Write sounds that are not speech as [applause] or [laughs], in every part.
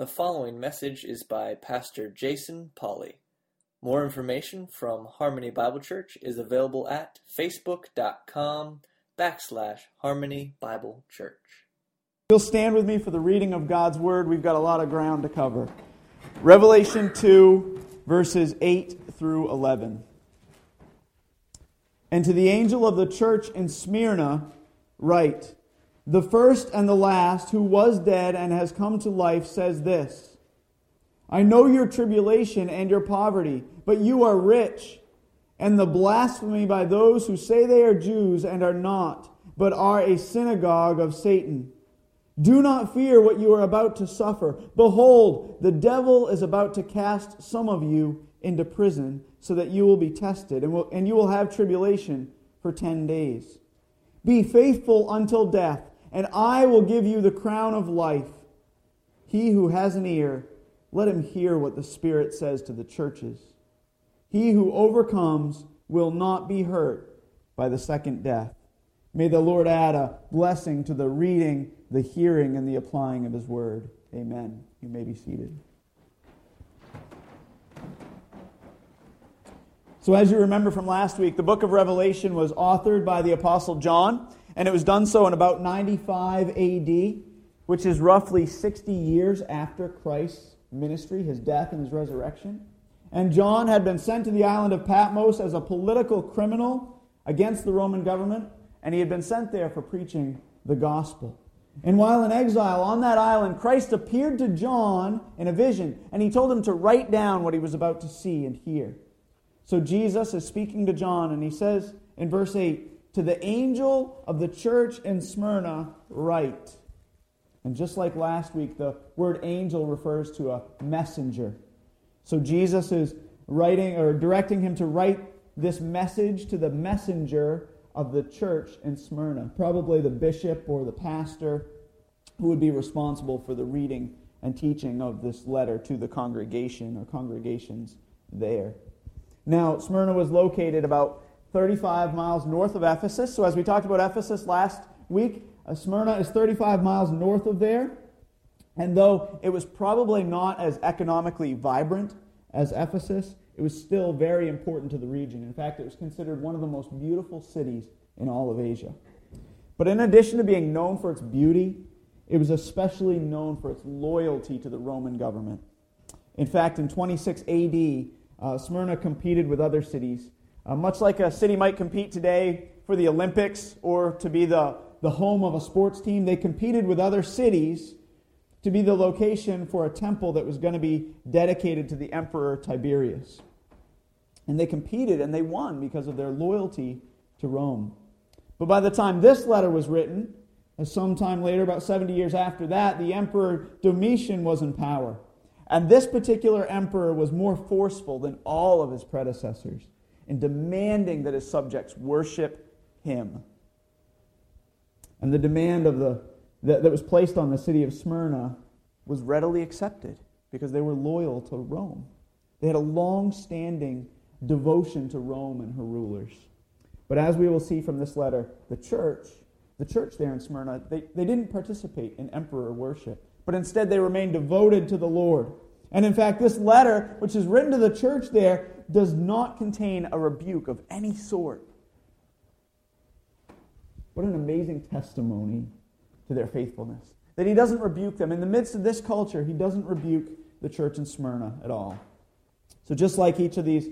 The following message is by Pastor Jason Polly. More information from Harmony Bible Church is available at facebook.com backslash Harmony Bible Church. You'll stand with me for the reading of God's Word. We've got a lot of ground to cover. Revelation 2, verses 8 through 11. And to the angel of the church in Smyrna, write The first and the last, who was dead and has come to life, says this I know your tribulation and your poverty, but you are rich, and the blasphemy by those who say they are Jews and are not, but are a synagogue of Satan. Do not fear what you are about to suffer. Behold, the devil is about to cast some of you into prison so that you will be tested, and, will, and you will have tribulation for ten days. Be faithful until death, and I will give you the crown of life. He who has an ear, let him hear what the Spirit says to the churches. He who overcomes will not be hurt by the second death. May the Lord add a blessing to the reading, the hearing, and the applying of his word. Amen. You may be seated. So, as you remember from last week, the book of Revelation was authored by the Apostle John, and it was done so in about 95 AD, which is roughly 60 years after Christ's ministry, his death, and his resurrection. And John had been sent to the island of Patmos as a political criminal against the Roman government and he had been sent there for preaching the gospel. And while in exile on that island, Christ appeared to John in a vision, and he told him to write down what he was about to see and hear. So Jesus is speaking to John, and he says in verse 8, To the angel of the church in Smyrna, write. And just like last week, the word angel refers to a messenger. So Jesus is writing or directing him to write this message to the messenger of the church in Smyrna, probably the bishop or the pastor who would be responsible for the reading and teaching of this letter to the congregation or congregations there. Now, Smyrna was located about 35 miles north of Ephesus. So, as we talked about Ephesus last week, uh, Smyrna is 35 miles north of there. And though it was probably not as economically vibrant as Ephesus, it was still very important to the region. In fact, it was considered one of the most beautiful cities in all of Asia. But in addition to being known for its beauty, it was especially known for its loyalty to the Roman government. In fact, in 26 AD, uh, Smyrna competed with other cities. Uh, much like a city might compete today for the Olympics or to be the, the home of a sports team, they competed with other cities to be the location for a temple that was going to be dedicated to the Emperor Tiberius. And they competed and they won because of their loyalty to Rome. But by the time this letter was written, sometime later, about 70 years after that, the Emperor Domitian was in power. And this particular emperor was more forceful than all of his predecessors in demanding that his subjects worship him. And the demand of the, that, that was placed on the city of Smyrna was readily accepted because they were loyal to Rome. They had a long standing devotion to Rome and her rulers. But as we will see from this letter, the church, the church there in Smyrna, they, they didn't participate in emperor worship, but instead they remained devoted to the Lord. And in fact, this letter, which is written to the church there, does not contain a rebuke of any sort. What an amazing testimony to their faithfulness. That he doesn't rebuke them. In the midst of this culture, he doesn't rebuke the church in Smyrna at all. So, just like each of these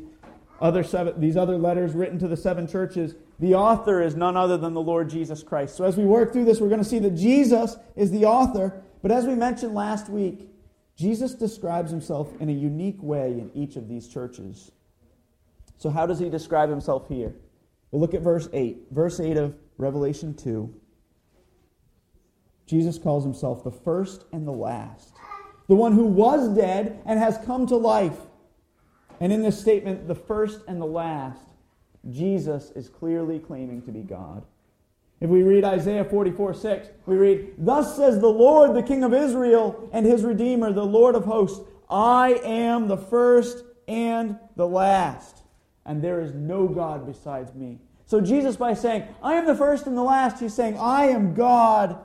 other seven, these other letters written to the seven churches, the author is none other than the Lord Jesus Christ. So as we work through this, we're going to see that Jesus is the author. But as we mentioned last week, Jesus describes himself in a unique way in each of these churches. So how does he describe himself here? We'll look at verse 8. Verse 8 of Revelation 2. Jesus calls himself the first and the last, the one who was dead and has come to life. And in this statement, the first and the last, Jesus is clearly claiming to be God. If we read Isaiah 44 6, we read, Thus says the Lord, the King of Israel, and his Redeemer, the Lord of hosts, I am the first and the last, and there is no God besides me. So Jesus, by saying, I am the first and the last, he's saying, I am God.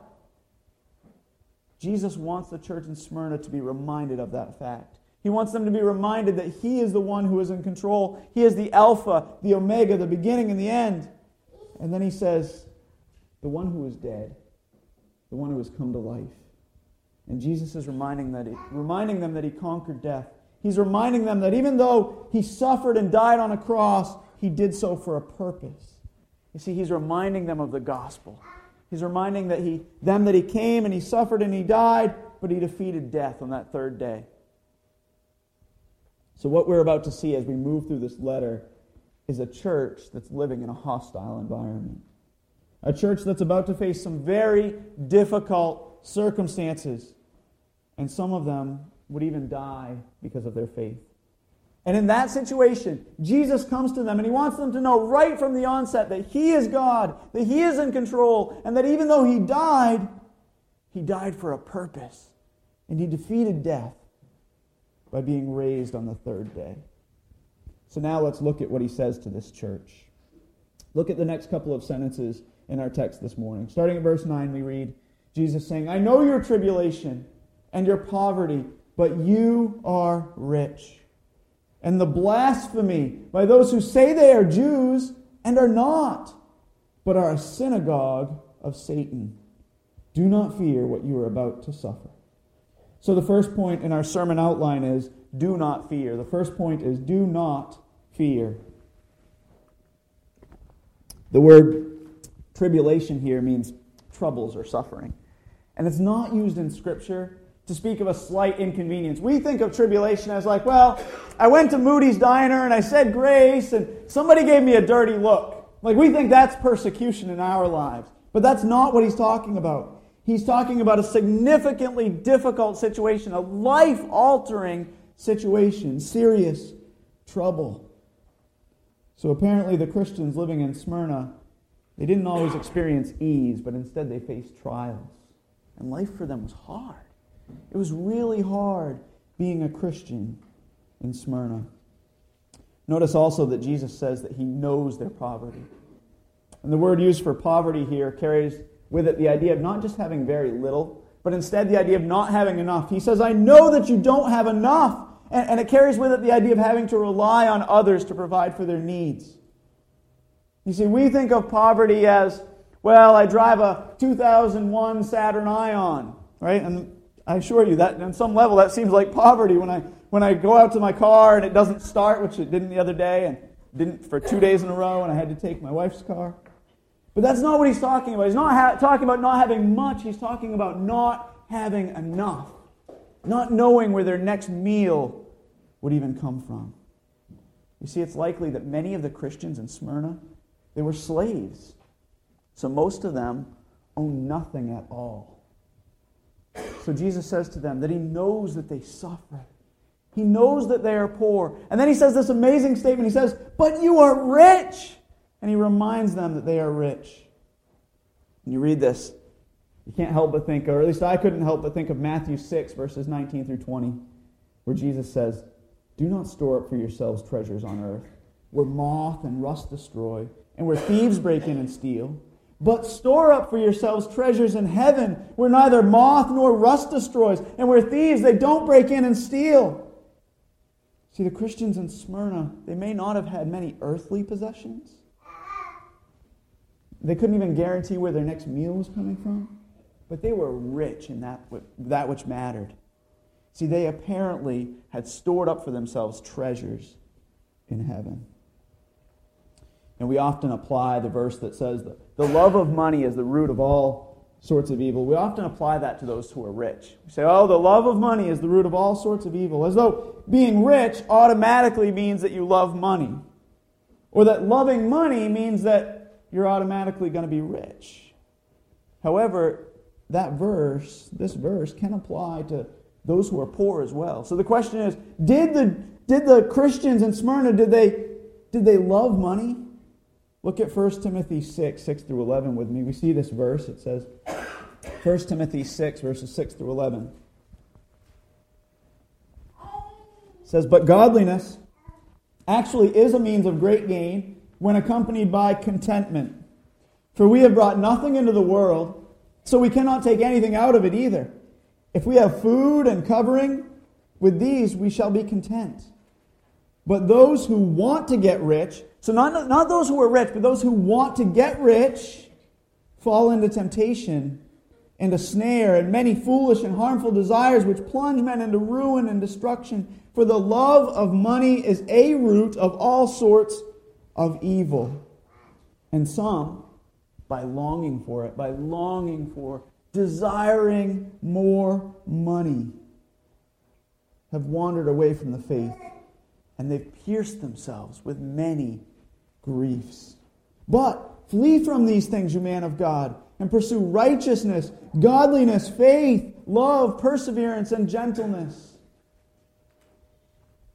Jesus wants the church in Smyrna to be reminded of that fact. He wants them to be reminded that He is the one who is in control. He is the Alpha, the Omega, the beginning and the end. And then He says, the one who is dead, the one who has come to life. And Jesus is reminding, that he, reminding them that He conquered death. He's reminding them that even though He suffered and died on a cross, He did so for a purpose. You see, He's reminding them of the gospel. He's reminding that he, them that he came and he suffered and he died, but he defeated death on that third day. So, what we're about to see as we move through this letter is a church that's living in a hostile environment. A church that's about to face some very difficult circumstances. And some of them would even die because of their faith. And in that situation, Jesus comes to them and he wants them to know right from the onset that he is God, that he is in control, and that even though he died, he died for a purpose. And he defeated death by being raised on the third day. So now let's look at what he says to this church. Look at the next couple of sentences in our text this morning. Starting at verse 9, we read Jesus saying, I know your tribulation and your poverty, but you are rich and the blasphemy by those who say they are Jews and are not, but are a synagogue of Satan. Do not fear what you are about to suffer. So, the first point in our sermon outline is do not fear. The first point is do not fear. The word tribulation here means troubles or suffering. And it's not used in Scripture to speak of a slight inconvenience. We think of tribulation as like, well, I went to Moody's Diner and I said grace and somebody gave me a dirty look. Like, we think that's persecution in our lives. But that's not what he's talking about. He's talking about a significantly difficult situation, a life altering situation, serious trouble. So apparently, the Christians living in Smyrna, they didn't always experience ease, but instead they faced trials. And life for them was hard. It was really hard being a Christian in Smyrna. Notice also that Jesus says that he knows their poverty. And the word used for poverty here carries with it the idea of not just having very little, but instead the idea of not having enough. He says, I know that you don't have enough. And, and it carries with it the idea of having to rely on others to provide for their needs. You see, we think of poverty as, well, I drive a 2001 Saturn Ion, right? And I assure you that on some level that seems like poverty when I when I go out to my car and it doesn't start, which it didn't the other day and didn't for two days in a row, and I had to take my wife's car. But that's not what he's talking about. He's not ha- talking about not having much. He's talking about not having enough, not knowing where their next meal would even come from. You see, it's likely that many of the Christians in Smyrna they were slaves, so most of them own nothing at all. So Jesus says to them that he knows that they suffer. He knows that they are poor. And then he says this amazing statement. He says, But you are rich. And he reminds them that they are rich. And you read this, you can't help but think, or at least I couldn't help but think of Matthew 6, verses 19 through 20, where Jesus says, Do not store up for yourselves treasures on earth, where moth and rust destroy, and where thieves break in and steal. But store up for yourselves treasures in heaven, where neither moth nor rust destroys, and where thieves they don't break in and steal. See, the Christians in Smyrna, they may not have had many earthly possessions. They couldn't even guarantee where their next meal was coming from, but they were rich in that, that which mattered. See, they apparently had stored up for themselves treasures in heaven. And we often apply the verse that says that the love of money is the root of all sorts of evil. We often apply that to those who are rich. We say, oh, the love of money is the root of all sorts of evil, as though being rich automatically means that you love money. Or that loving money means that you're automatically going to be rich. However, that verse, this verse, can apply to those who are poor as well. So the question is, did the, did the Christians in Smyrna, did they, did they love money? Look at 1 Timothy 6, 6 through 11 with me. We see this verse. It says, 1 Timothy 6, verses 6 through 11. It says, But godliness actually is a means of great gain when accompanied by contentment. For we have brought nothing into the world, so we cannot take anything out of it either. If we have food and covering, with these we shall be content. But those who want to get rich, so not, not those who are rich, but those who want to get rich, fall into temptation and a snare and many foolish and harmful desires which plunge men into ruin and destruction. For the love of money is a root of all sorts of evil. And some, by longing for it, by longing for, desiring more money, have wandered away from the faith and they've pierced themselves with many griefs. But flee from these things, you man of God, and pursue righteousness, godliness, faith, love, perseverance, and gentleness.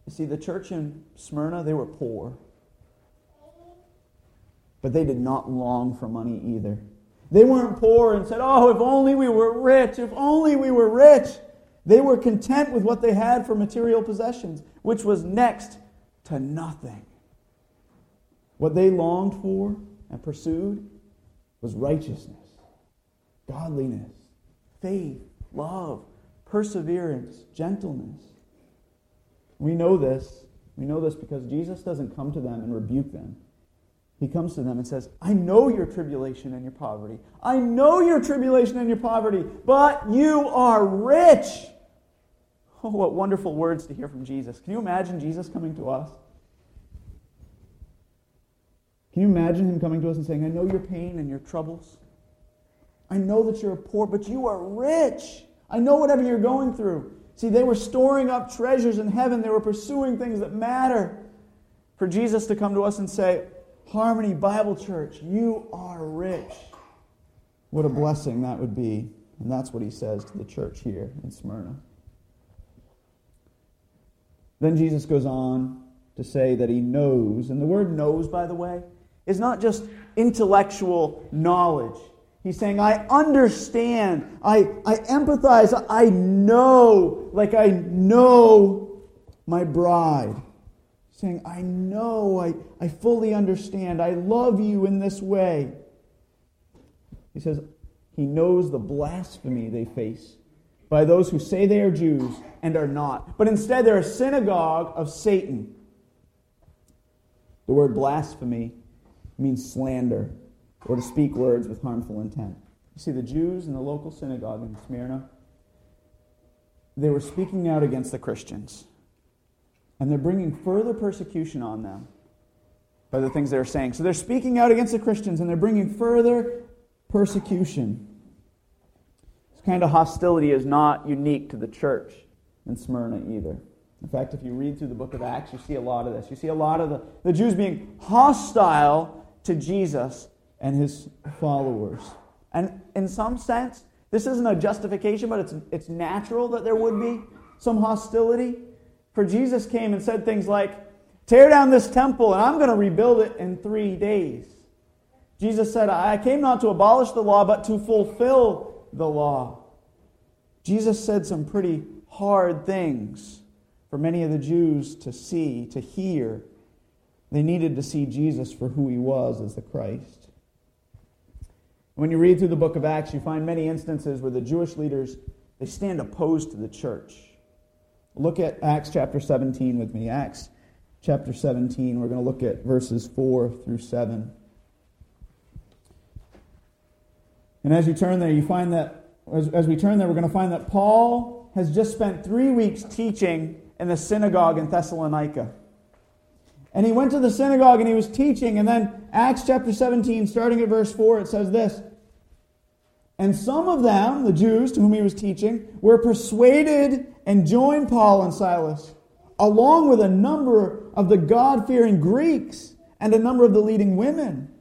You see, the church in Smyrna, they were poor. But they did not long for money either. They weren't poor and said, Oh, if only we were rich, if only we were rich. They were content with what they had for material possessions, which was next to nothing. What they longed for and pursued was righteousness, godliness, faith, love, perseverance, gentleness. We know this. We know this because Jesus doesn't come to them and rebuke them. He comes to them and says, I know your tribulation and your poverty. I know your tribulation and your poverty, but you are rich. [laughs] Oh, what wonderful words to hear from Jesus. Can you imagine Jesus coming to us? Can you imagine him coming to us and saying, I know your pain and your troubles. I know that you're poor, but you are rich. I know whatever you're going through. See, they were storing up treasures in heaven, they were pursuing things that matter. For Jesus to come to us and say, Harmony Bible Church, you are rich. What a blessing that would be. And that's what he says to the church here in Smyrna. Then Jesus goes on to say that he knows, and the word knows, by the way, is not just intellectual knowledge. He's saying, I understand, I, I empathize, I know, like I know my bride. He's saying, I know, I, I fully understand, I love you in this way. He says, he knows the blasphemy they face by those who say they are Jews and are not, but instead they're a synagogue of Satan. The word blasphemy means slander or to speak words with harmful intent. You see, the Jews in the local synagogue in Smyrna, they were speaking out against the Christians. And they're bringing further persecution on them by the things they're saying. So they're speaking out against the Christians and they're bringing further persecution. Kind of hostility is not unique to the church in Smyrna either. In fact, if you read through the book of Acts, you see a lot of this. You see a lot of the, the Jews being hostile to Jesus and his followers. And in some sense, this isn't a justification, but it's, it's natural that there would be some hostility. For Jesus came and said things like, Tear down this temple, and I'm going to rebuild it in three days. Jesus said, I came not to abolish the law, but to fulfill the law. Jesus said some pretty hard things for many of the Jews to see, to hear. They needed to see Jesus for who he was as the Christ. When you read through the book of Acts, you find many instances where the Jewish leaders they stand opposed to the church. Look at Acts chapter 17 with me. Acts chapter 17, we're going to look at verses 4 through 7. And as you turn there, you find that, as, as we turn there, we're going to find that Paul has just spent three weeks teaching in the synagogue in Thessalonica. And he went to the synagogue and he was teaching. And then, Acts chapter 17, starting at verse 4, it says this And some of them, the Jews to whom he was teaching, were persuaded and joined Paul and Silas, along with a number of the God fearing Greeks and a number of the leading women.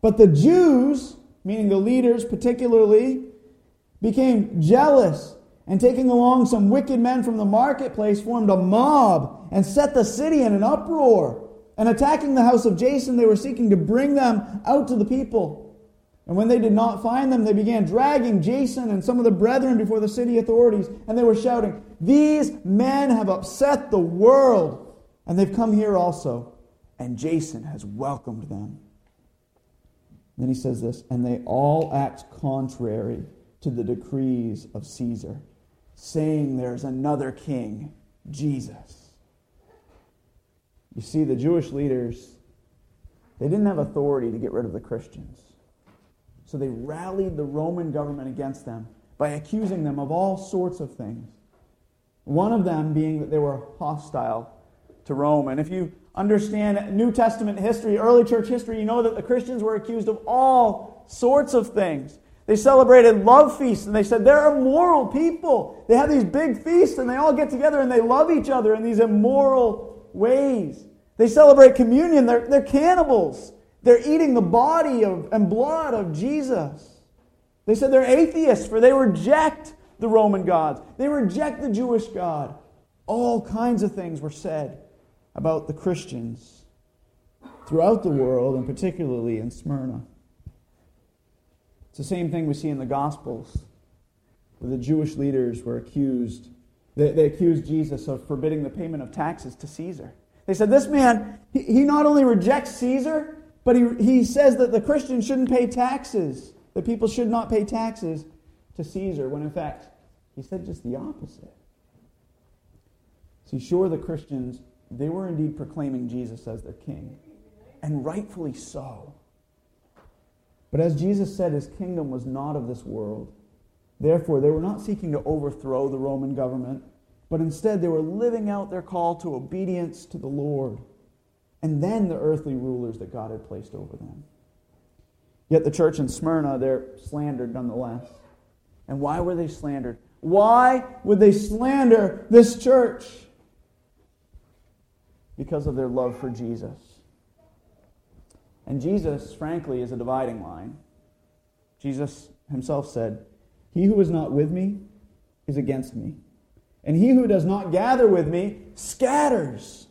But the Jews, meaning the leaders particularly, became jealous and taking along some wicked men from the marketplace, formed a mob and set the city in an uproar. And attacking the house of Jason, they were seeking to bring them out to the people. And when they did not find them, they began dragging Jason and some of the brethren before the city authorities, and they were shouting, These men have upset the world, and they've come here also. And Jason has welcomed them. Then he says this, and they all act contrary to the decrees of Caesar saying there's another king, Jesus. You see, the Jewish leaders, they didn't have authority to get rid of the Christians. So they rallied the Roman government against them by accusing them of all sorts of things. One of them being that they were hostile to Rome. And if you understand New Testament history, early church history, you know that the Christians were accused of all sorts of things. They celebrated love feasts and they said they're immoral people. They have these big feasts and they all get together and they love each other in these immoral ways. They celebrate communion. They're, they're cannibals. They're eating the body of, and blood of Jesus. They said they're atheists for they reject the Roman gods. They reject the Jewish God. All kinds of things were said about the Christians throughout the world, and particularly in Smyrna. It's the same thing we see in the Gospels, where the Jewish leaders were accused. They, they accused Jesus of forbidding the payment of taxes to Caesar. They said, This man, he, he not only rejects Caesar, but he, he says that the Christians shouldn't pay taxes, that people should not pay taxes to Caesar, when in fact, he said just the opposite. See, sure, the Christians they were indeed proclaiming Jesus as their king, and rightfully so. But as Jesus said, his kingdom was not of this world. Therefore, they were not seeking to overthrow the Roman government, but instead they were living out their call to obedience to the Lord and then the earthly rulers that God had placed over them. Yet the church in Smyrna, they're slandered nonetheless. And why were they slandered? Why would they slander this church? because of their love for Jesus. And Jesus, frankly, is a dividing line. Jesus himself said, He who is not with me is against me, and he who does not gather with me scatters.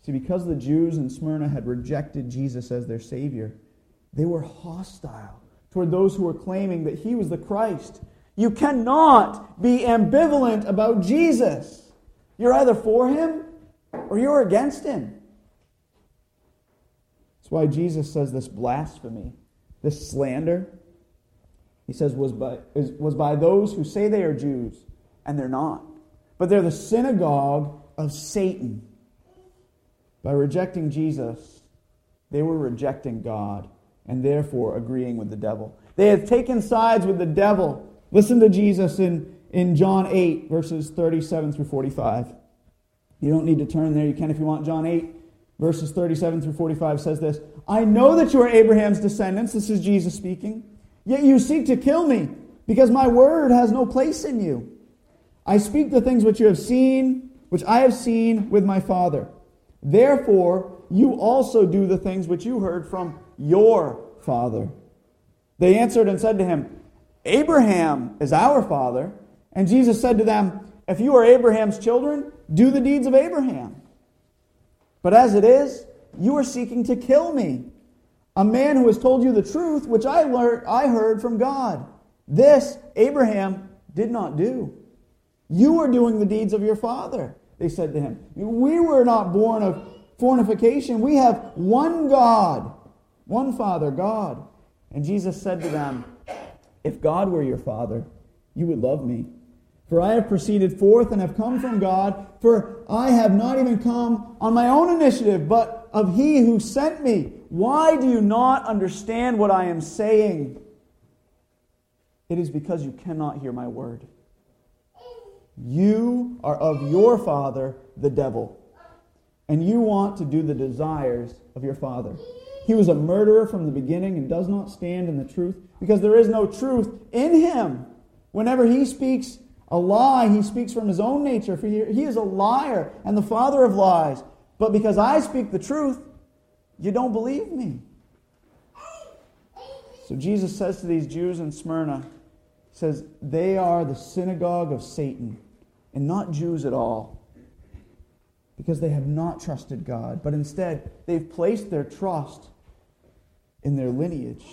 See, because the Jews in Smyrna had rejected Jesus as their Savior, they were hostile toward those who were claiming that He was the Christ. You cannot be ambivalent about Jesus. You're either for him or you're against him. Why Jesus says this blasphemy, this slander, he says, was by, was by those who say they are Jews, and they're not. But they're the synagogue of Satan. By rejecting Jesus, they were rejecting God and therefore agreeing with the devil. They had taken sides with the devil. Listen to Jesus in in John 8, verses 37 through 45. You don't need to turn there. You can if you want. John 8, verses 37 through 45 says this I know that you are Abraham's descendants. This is Jesus speaking. Yet you seek to kill me, because my word has no place in you. I speak the things which you have seen, which I have seen with my Father. Therefore, you also do the things which you heard from your father. They answered and said to him, Abraham is our father. And Jesus said to them, If you are Abraham's children, do the deeds of Abraham. But as it is, you are seeking to kill me, a man who has told you the truth, which I, learned, I heard from God. This Abraham did not do. You are doing the deeds of your father, they said to him. We were not born of fornication. We have one God, one Father, God. And Jesus said to them, If God were your Father, you would love me for I have proceeded forth and have come from God, for I have not even come on my own initiative, but of He who sent me. Why do you not understand what I am saying? It is because you cannot hear my word. You are of your father, the devil, and you want to do the desires of your father. He was a murderer from the beginning and does not stand in the truth because there is no truth in him. Whenever he speaks, a lie, he speaks from his own nature, for he is a liar and the father of lies. But because I speak the truth, you don't believe me. So Jesus says to these Jews in Smyrna, says, they are the synagogue of Satan, and not Jews at all. Because they have not trusted God, but instead they've placed their trust in their lineage.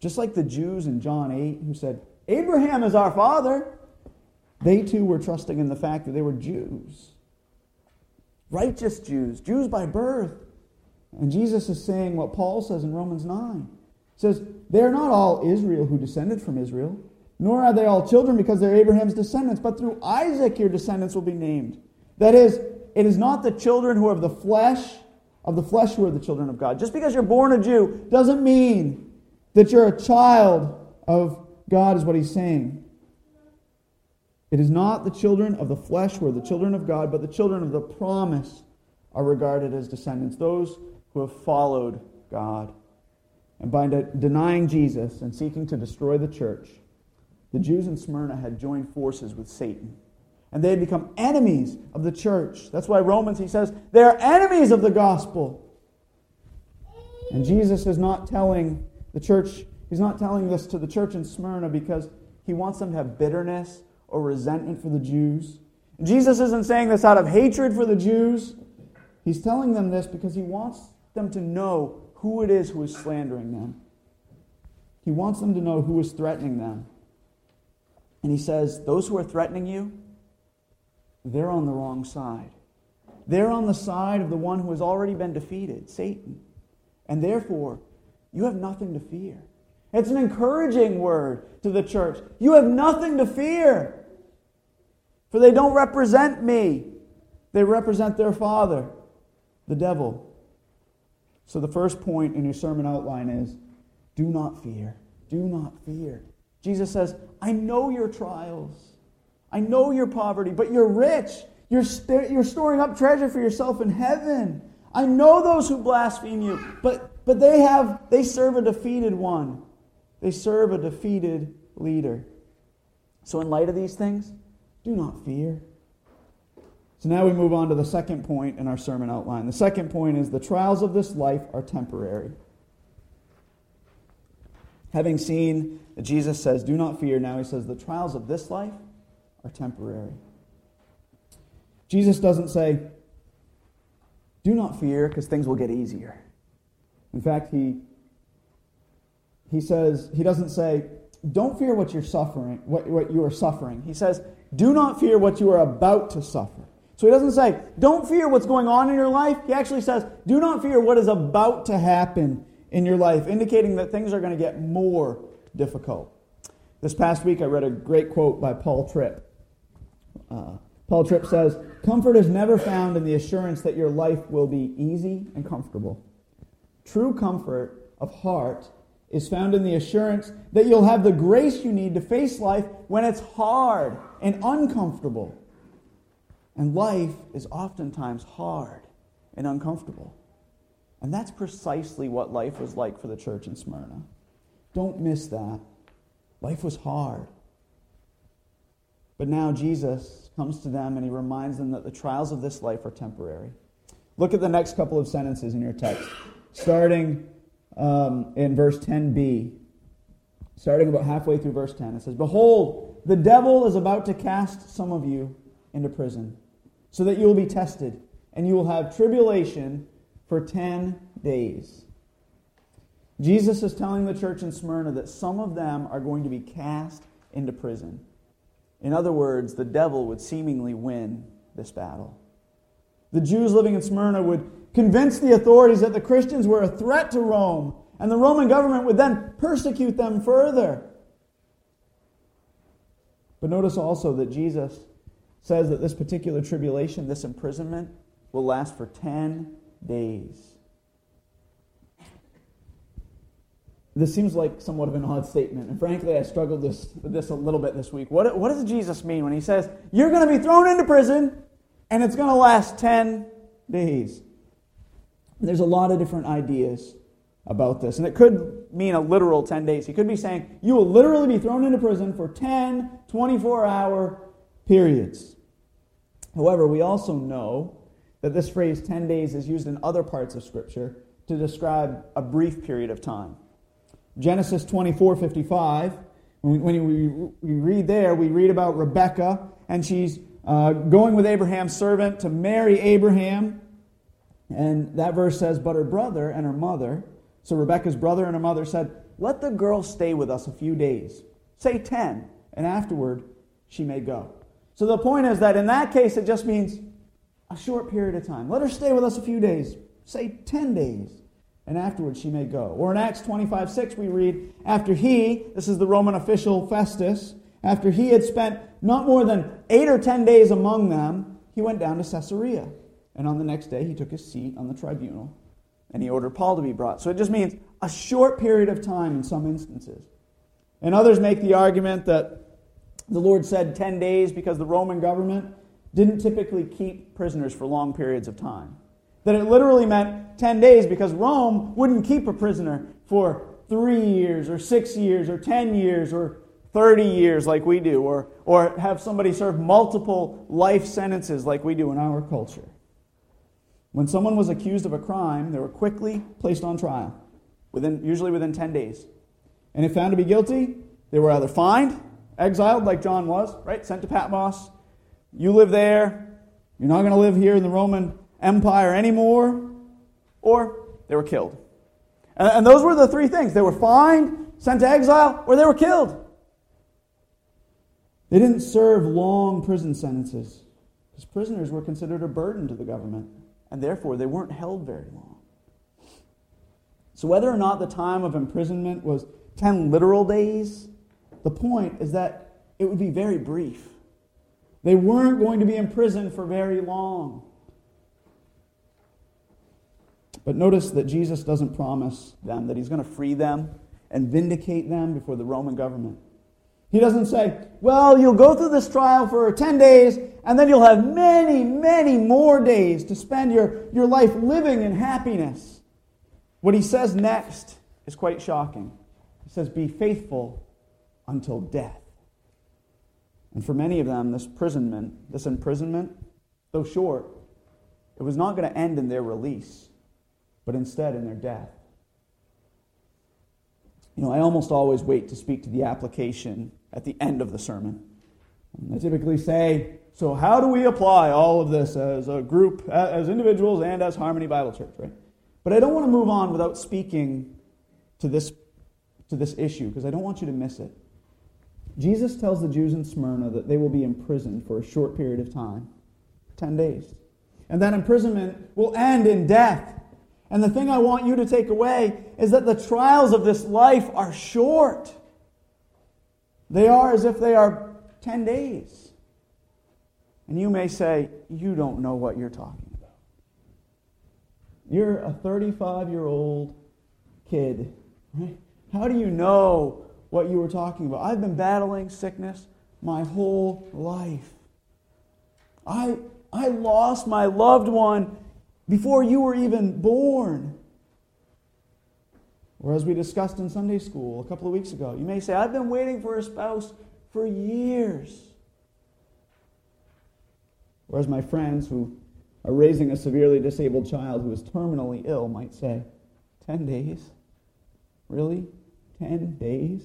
Just like the Jews in John 8 who said, Abraham is our father. They too were trusting in the fact that they were Jews. Righteous Jews, Jews by birth. And Jesus is saying what Paul says in Romans 9. He says, They are not all Israel who descended from Israel, Nor are they all children because they're Abraham's descendants, but through Isaac your descendants will be named. That is, it is not the children who are of the flesh, of the flesh who are the children of God. Just because you're born a Jew doesn't mean that you're a child of God, is what he's saying. It is not the children of the flesh who are the children of God, but the children of the promise are regarded as descendants, those who have followed God. And by de- denying Jesus and seeking to destroy the church, the Jews in Smyrna had joined forces with Satan. And they had become enemies of the church. That's why Romans, he says, they are enemies of the gospel. And Jesus is not telling the church, he's not telling this to the church in Smyrna because he wants them to have bitterness or resentment for the Jews. Jesus isn't saying this out of hatred for the Jews. He's telling them this because he wants them to know who it is who is slandering them. He wants them to know who is threatening them. And he says, Those who are threatening you, they're on the wrong side. They're on the side of the one who has already been defeated, Satan. And therefore, you have nothing to fear. It's an encouraging word to the church. You have nothing to fear. For they don't represent me, they represent their father, the devil. So, the first point in your sermon outline is do not fear. Do not fear. Jesus says, I know your trials. I know your poverty, but you're rich. You're, st- you're storing up treasure for yourself in heaven. I know those who blaspheme you, but, but they have they serve a defeated one. They serve a defeated leader. So in light of these things, do not fear. So now we move on to the second point in our sermon outline. The second point is the trials of this life are temporary. Having seen that Jesus says, Do not fear, now he says, The trials of this life are temporary. Jesus doesn't say, Do not fear, because things will get easier. In fact, he, he says, He doesn't say, Don't fear what you're suffering, what, what you are suffering. He says, Do not fear what you are about to suffer. So he doesn't say, Don't fear what's going on in your life. He actually says, Do not fear what is about to happen in your life, indicating that things are going to get more difficult. This past week, I read a great quote by Paul Tripp. Uh, Paul Tripp says, Comfort is never found in the assurance that your life will be easy and comfortable. True comfort of heart is found in the assurance that you'll have the grace you need to face life when it's hard and uncomfortable. And life is oftentimes hard and uncomfortable. And that's precisely what life was like for the church in Smyrna. Don't miss that. Life was hard. But now Jesus comes to them and he reminds them that the trials of this life are temporary. Look at the next couple of sentences in your text, starting um, in verse 10b. Starting about halfway through verse 10, it says, Behold, the devil is about to cast some of you into prison, so that you will be tested, and you will have tribulation for 10 days. Jesus is telling the church in Smyrna that some of them are going to be cast into prison. In other words, the devil would seemingly win this battle. The Jews living in Smyrna would convince the authorities that the Christians were a threat to Rome, and the Roman government would then persecute them further. But notice also that Jesus says that this particular tribulation, this imprisonment, will last for 10 days. This seems like somewhat of an odd statement, and frankly, I struggled this, with this a little bit this week. What, what does Jesus mean when he says, You're going to be thrown into prison, and it's going to last 10 days? There's a lot of different ideas about this, and it could mean a literal 10 days. He could be saying, You will literally be thrown into prison for 10 24 hour periods. However, we also know that this phrase 10 days is used in other parts of Scripture to describe a brief period of time. Genesis 24 55, when we, we read there, we read about Rebekah, and she's uh, going with Abraham's servant to marry Abraham. And that verse says, But her brother and her mother, so Rebekah's brother and her mother said, Let the girl stay with us a few days, say 10, and afterward she may go. So the point is that in that case, it just means a short period of time. Let her stay with us a few days, say 10 days, and afterward she may go. Or in Acts 25 6, we read, After he, this is the Roman official Festus, after he had spent not more than eight or ten days among them, he went down to Caesarea. And on the next day, he took his seat on the tribunal and he ordered Paul to be brought. So it just means a short period of time in some instances. And others make the argument that the Lord said 10 days because the Roman government didn't typically keep prisoners for long periods of time. That it literally meant 10 days because Rome wouldn't keep a prisoner for three years or six years or 10 years or 30 years like we do, or, or have somebody serve multiple life sentences like we do in our culture. When someone was accused of a crime, they were quickly placed on trial, within, usually within 10 days. And if found to be guilty, they were either fined, exiled like John was, right? Sent to Patmos. You live there. You're not going to live here in the Roman Empire anymore. Or they were killed. And, and those were the three things they were fined, sent to exile, or they were killed. They didn't serve long prison sentences because prisoners were considered a burden to the government, and therefore they weren't held very long. So, whether or not the time of imprisonment was 10 literal days, the point is that it would be very brief. They weren't going to be imprisoned for very long. But notice that Jesus doesn't promise them that he's going to free them and vindicate them before the Roman government. He doesn't say, well, you'll go through this trial for 10 days, and then you'll have many, many more days to spend your, your life living in happiness. What he says next is quite shocking. He says, Be faithful until death. And for many of them, this imprisonment, this imprisonment, though short, it was not going to end in their release, but instead in their death. You know, I almost always wait to speak to the application at the end of the sermon. I typically say, So, how do we apply all of this as a group, as individuals, and as Harmony Bible Church, right? But I don't want to move on without speaking to this to this issue because I don't want you to miss it. Jesus tells the Jews in Smyrna that they will be imprisoned for a short period of time 10 days. And that imprisonment will end in death. And the thing I want you to take away is that the trials of this life are short. They are as if they are 10 days. And you may say, You don't know what you're talking about. You're a 35 year old kid, right? How do you know what you were talking about? I've been battling sickness my whole life. I, I lost my loved one before you were even born. Or as we discussed in Sunday school a couple of weeks ago, you may say, I've been waiting for a spouse for years. Whereas my friends who are raising a severely disabled child who is terminally ill might say, 10 days? Really? 10 days?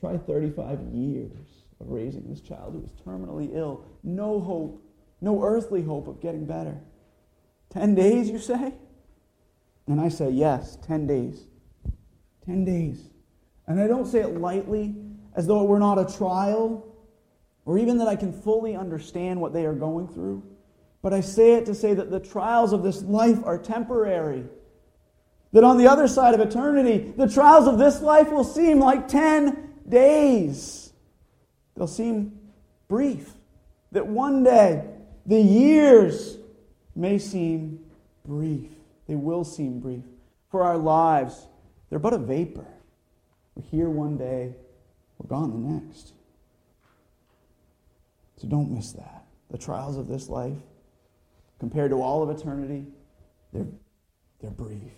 Try 35 years of raising this child who is terminally ill. No hope, no earthly hope of getting better. 10 days, you say? And I say, yes, 10 days. 10 days. And I don't say it lightly as though it were not a trial or even that I can fully understand what they are going through. But I say it to say that the trials of this life are temporary. That on the other side of eternity, the trials of this life will seem like 10 days. They'll seem brief. That one day, the years may seem brief. They will seem brief. For our lives, they're but a vapor. We're here one day, we're gone the next. So don't miss that. The trials of this life, compared to all of eternity, they're, they're brief.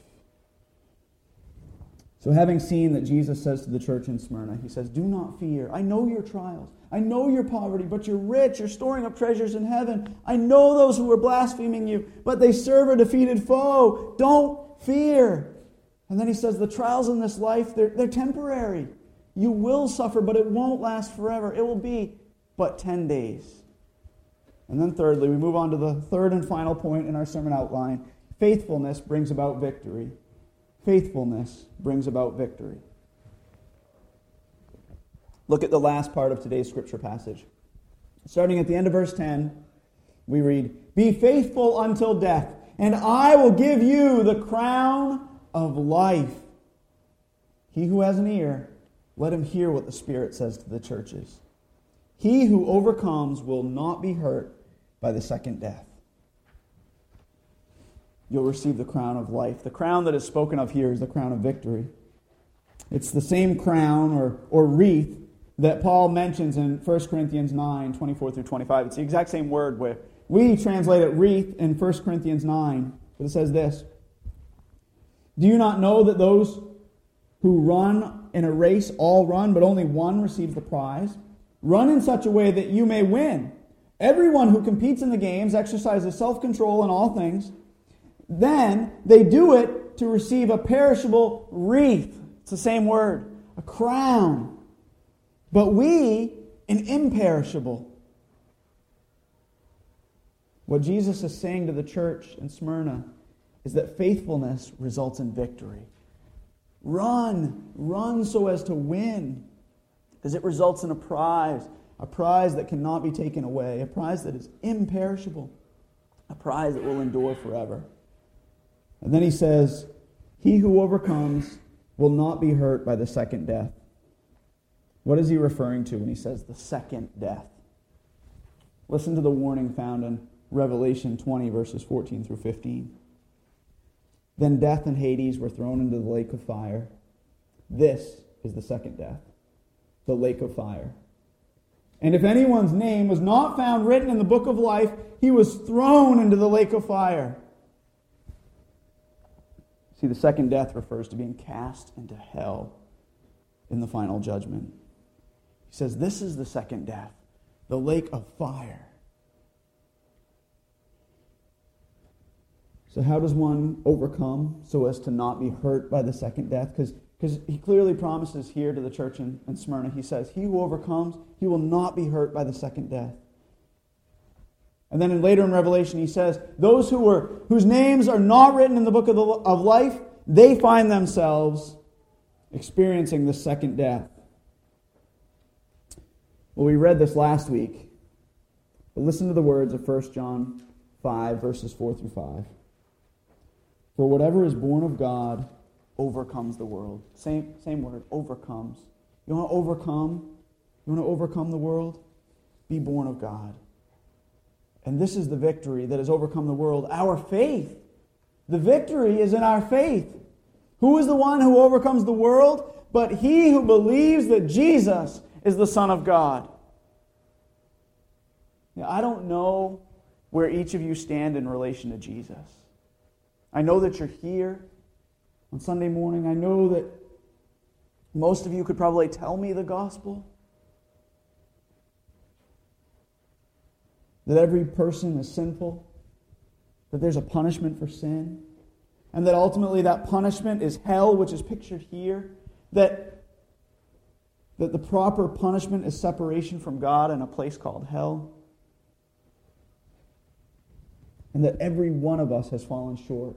So, having seen that Jesus says to the church in Smyrna, he says, Do not fear. I know your trials. I know your poverty, but you're rich. You're storing up treasures in heaven. I know those who are blaspheming you, but they serve a defeated foe. Don't fear. And then he says, The trials in this life, they're, they're temporary. You will suffer, but it won't last forever. It will be but 10 days. And then, thirdly, we move on to the third and final point in our sermon outline faithfulness brings about victory faithfulness brings about victory. Look at the last part of today's scripture passage. Starting at the end of verse 10, we read, Be faithful until death, and I will give you the crown of life. He who has an ear, let him hear what the Spirit says to the churches. He who overcomes will not be hurt by the second death. You'll receive the crown of life. The crown that is spoken of here is the crown of victory. It's the same crown or, or wreath that Paul mentions in 1 Corinthians 9 24 through 25. It's the exact same word where we translate it wreath in 1 Corinthians 9, but it says this Do you not know that those who run in a race all run, but only one receives the prize? Run in such a way that you may win. Everyone who competes in the games exercises self control in all things. Then they do it to receive a perishable wreath. It's the same word, a crown. But we, an imperishable. What Jesus is saying to the church in Smyrna is that faithfulness results in victory. Run, run so as to win, because it results in a prize, a prize that cannot be taken away, a prize that is imperishable, a prize that will endure forever. And then he says, He who overcomes will not be hurt by the second death. What is he referring to when he says the second death? Listen to the warning found in Revelation 20, verses 14 through 15. Then death and Hades were thrown into the lake of fire. This is the second death, the lake of fire. And if anyone's name was not found written in the book of life, he was thrown into the lake of fire. See, the second death refers to being cast into hell in the final judgment. He says, This is the second death, the lake of fire. So, how does one overcome so as to not be hurt by the second death? Because he clearly promises here to the church in, in Smyrna, he says, He who overcomes, he will not be hurt by the second death. And then in, later in Revelation, he says, Those who were, whose names are not written in the book of, the, of life, they find themselves experiencing the second death. Well, we read this last week, but listen to the words of 1 John 5, verses 4 through 5. For whatever is born of God overcomes the world. Same, same word, overcomes. You want to overcome? You want to overcome the world? Be born of God. And this is the victory that has overcome the world our faith. The victory is in our faith. Who is the one who overcomes the world? But he who believes that Jesus is the Son of God. Now, I don't know where each of you stand in relation to Jesus. I know that you're here on Sunday morning. I know that most of you could probably tell me the gospel. that every person is sinful, that there's a punishment for sin, and that ultimately that punishment is hell, which is pictured here, that, that the proper punishment is separation from God in a place called hell, and that every one of us has fallen short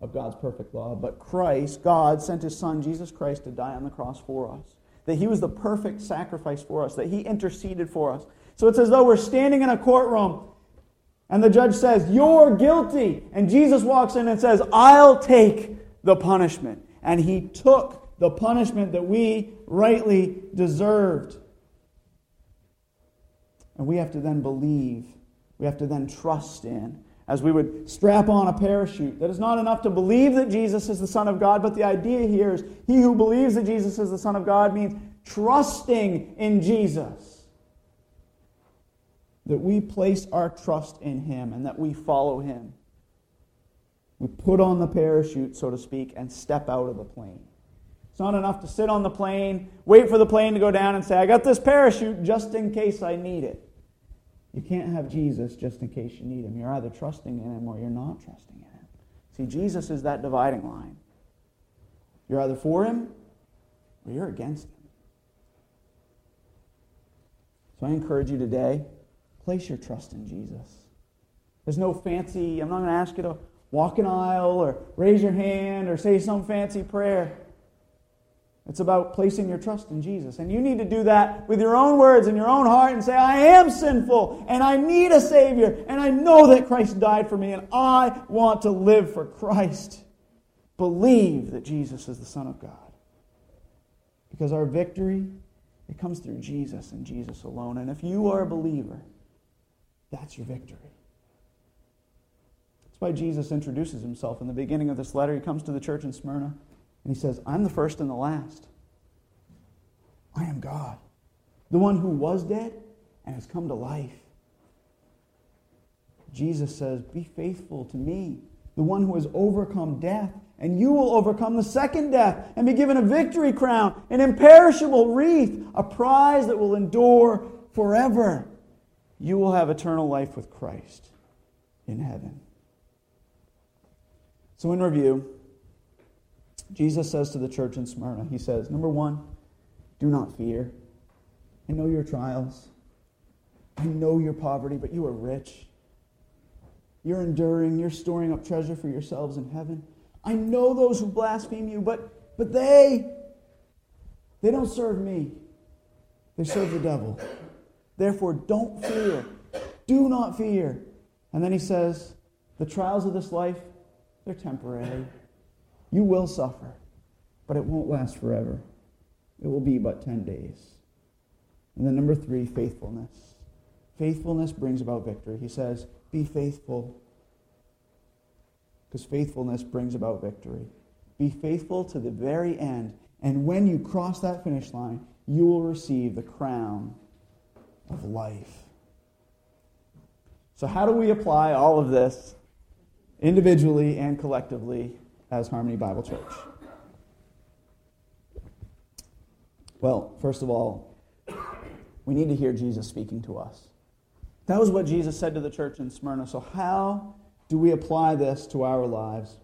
of God's perfect law. But Christ, God, sent his Son, Jesus Christ, to die on the cross for us. That he was the perfect sacrifice for us, that he interceded for us, so it's as though we're standing in a courtroom and the judge says, You're guilty. And Jesus walks in and says, I'll take the punishment. And he took the punishment that we rightly deserved. And we have to then believe, we have to then trust in. As we would strap on a parachute, that it's not enough to believe that Jesus is the Son of God, but the idea here is he who believes that Jesus is the Son of God means trusting in Jesus that we place our trust in Him and that we follow Him. We put on the parachute, so to speak, and step out of the plane. It's not enough to sit on the plane, wait for the plane to go down, and say, I got this parachute just in case I need it. You can't have Jesus just in case you need Him. You're either trusting in Him or you're not trusting in Him. See, Jesus is that dividing line. You're either for Him or you're against Him. So I encourage you today Place your trust in Jesus. There's no fancy, I'm not going to ask you to walk an aisle or raise your hand or say some fancy prayer. It's about placing your trust in Jesus. And you need to do that with your own words and your own heart and say, I am sinful and I need a Savior and I know that Christ died for me and I want to live for Christ. Believe that Jesus is the Son of God. Because our victory, it comes through Jesus and Jesus alone. And if you are a believer, that's your victory. That's why Jesus introduces himself in the beginning of this letter. He comes to the church in Smyrna. And he says, I'm the first and the last. I am God, the one who was dead and has come to life. Jesus says, Be faithful to me, the one who has overcome death, and you will overcome the second death and be given a victory crown, an imperishable wreath, a prize that will endure forever. You will have eternal life with Christ in heaven. So, in review, Jesus says to the church in Smyrna, He says, number one, do not fear. I know your trials. I know your poverty, but you are rich. You're enduring. You're storing up treasure for yourselves in heaven. I know those who blaspheme you, but, but they, they don't serve me. They serve the devil. Therefore, don't fear. Do not fear. And then he says, the trials of this life, they're temporary. You will suffer, but it won't last forever. It will be but 10 days. And then, number three, faithfulness. Faithfulness brings about victory. He says, Be faithful, because faithfulness brings about victory. Be faithful to the very end. And when you cross that finish line, you will receive the crown of life. So, how do we apply all of this individually and collectively as Harmony Bible Church? Well, first of all, we need to hear Jesus speaking to us. That was what Jesus said to the church in Smyrna. So, how do we apply this to our lives?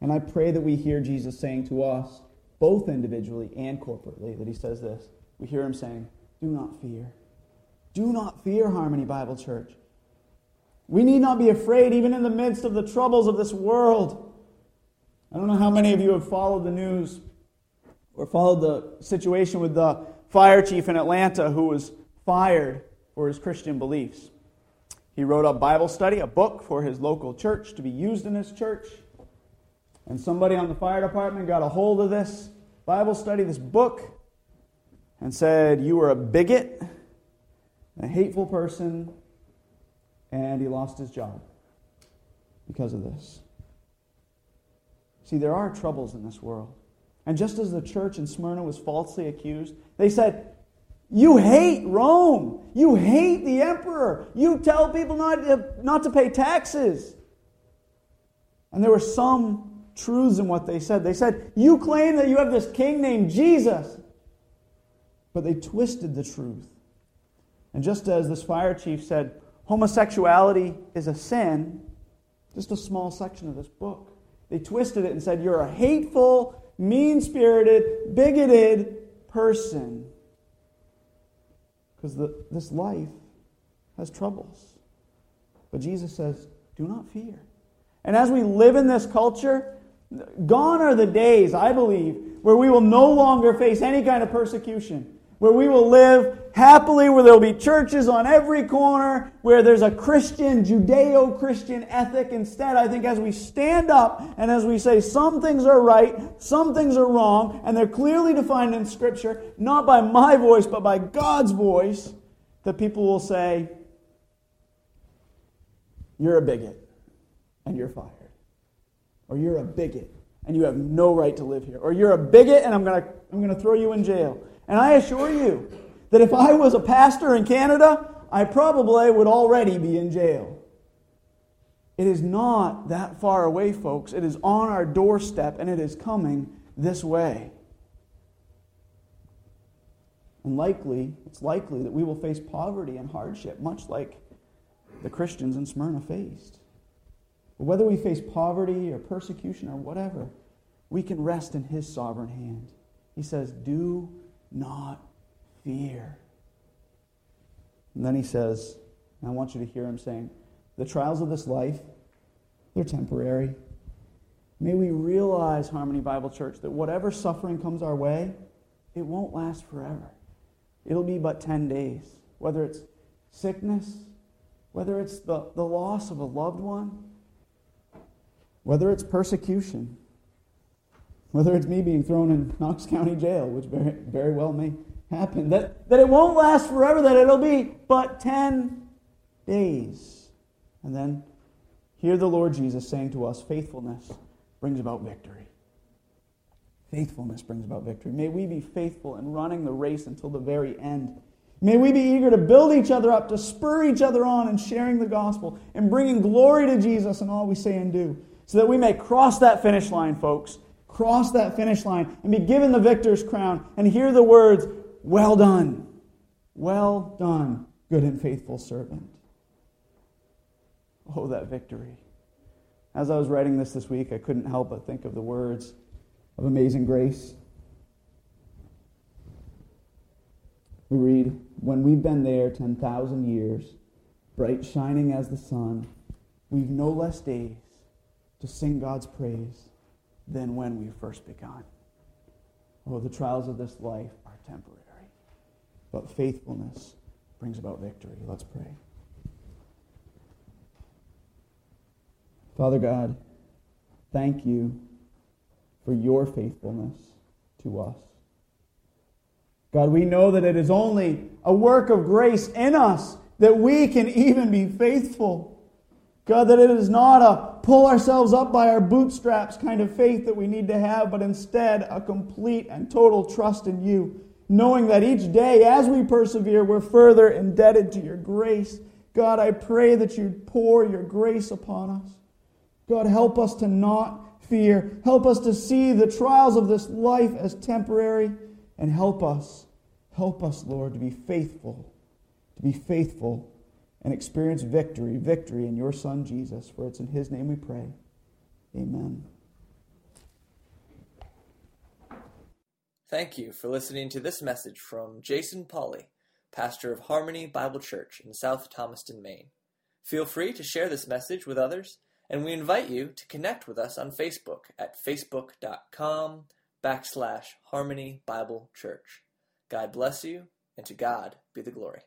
And I pray that we hear Jesus saying to us, both individually and corporately, that he says this. We hear him saying, Do not fear. Do not fear, Harmony Bible Church. We need not be afraid, even in the midst of the troubles of this world. I don't know how many of you have followed the news or followed the situation with the fire chief in Atlanta who was fired for his Christian beliefs. He wrote a Bible study, a book for his local church to be used in his church. And somebody on the fire department got a hold of this Bible study, this book, and said, You were a bigot, a hateful person, and he lost his job because of this. See, there are troubles in this world. And just as the church in Smyrna was falsely accused, they said, You hate Rome. You hate the emperor. You tell people not to, not to pay taxes. And there were some truths in what they said. They said, You claim that you have this king named Jesus. But they twisted the truth. And just as this fire chief said, homosexuality is a sin, just a small section of this book. They twisted it and said, You're a hateful, mean spirited, bigoted person. Because this life has troubles. But Jesus says, Do not fear. And as we live in this culture, gone are the days, I believe, where we will no longer face any kind of persecution where we will live happily, where there will be churches on every corner, where there's a Christian, Judeo Christian ethic. Instead, I think as we stand up and as we say some things are right, some things are wrong, and they're clearly defined in Scripture, not by my voice, but by God's voice, that people will say, You're a bigot, and you're fired. Or you're a bigot, and you have no right to live here. Or you're a bigot, and I'm going to I'm going to throw you in jail. And I assure you that if I was a pastor in Canada, I probably would already be in jail. It is not that far away, folks. It is on our doorstep and it is coming this way. And likely, it's likely that we will face poverty and hardship, much like the Christians in Smyrna faced. But whether we face poverty or persecution or whatever, we can rest in His sovereign hand. He says, Do not fear. And then he says, I want you to hear him saying, the trials of this life, they're temporary. May we realize, Harmony Bible Church, that whatever suffering comes our way, it won't last forever. It'll be but 10 days. Whether it's sickness, whether it's the, the loss of a loved one, whether it's persecution, whether it's me being thrown in Knox County Jail, which very, very well may happen, that, that it won't last forever, that it'll be but 10 days. And then hear the Lord Jesus saying to us, faithfulness brings about victory. Faithfulness brings about victory. May we be faithful in running the race until the very end. May we be eager to build each other up, to spur each other on in sharing the gospel and bringing glory to Jesus in all we say and do, so that we may cross that finish line, folks. Cross that finish line and be given the victor's crown and hear the words, Well done, well done, good and faithful servant. Oh, that victory. As I was writing this this week, I couldn't help but think of the words of Amazing Grace. We read, When we've been there 10,000 years, bright shining as the sun, we've no less days to sing God's praise than when we first begun. Oh, the trials of this life are temporary, but faithfulness brings about victory. Let's pray. Father God, thank you for your faithfulness to us. God, we know that it is only a work of grace in us that we can even be faithful. God, that it is not a pull ourselves up by our bootstraps kind of faith that we need to have, but instead a complete and total trust in you, knowing that each day as we persevere, we're further indebted to your grace. God, I pray that you'd pour your grace upon us. God, help us to not fear. Help us to see the trials of this life as temporary. And help us, help us, Lord, to be faithful, to be faithful and experience victory, victory in your Son, Jesus. For it's in his name we pray. Amen. Thank you for listening to this message from Jason Polly, pastor of Harmony Bible Church in South Thomaston, Maine. Feel free to share this message with others and we invite you to connect with us on Facebook at facebook.com backslash Harmony Bible Church. God bless you, and to God be the glory.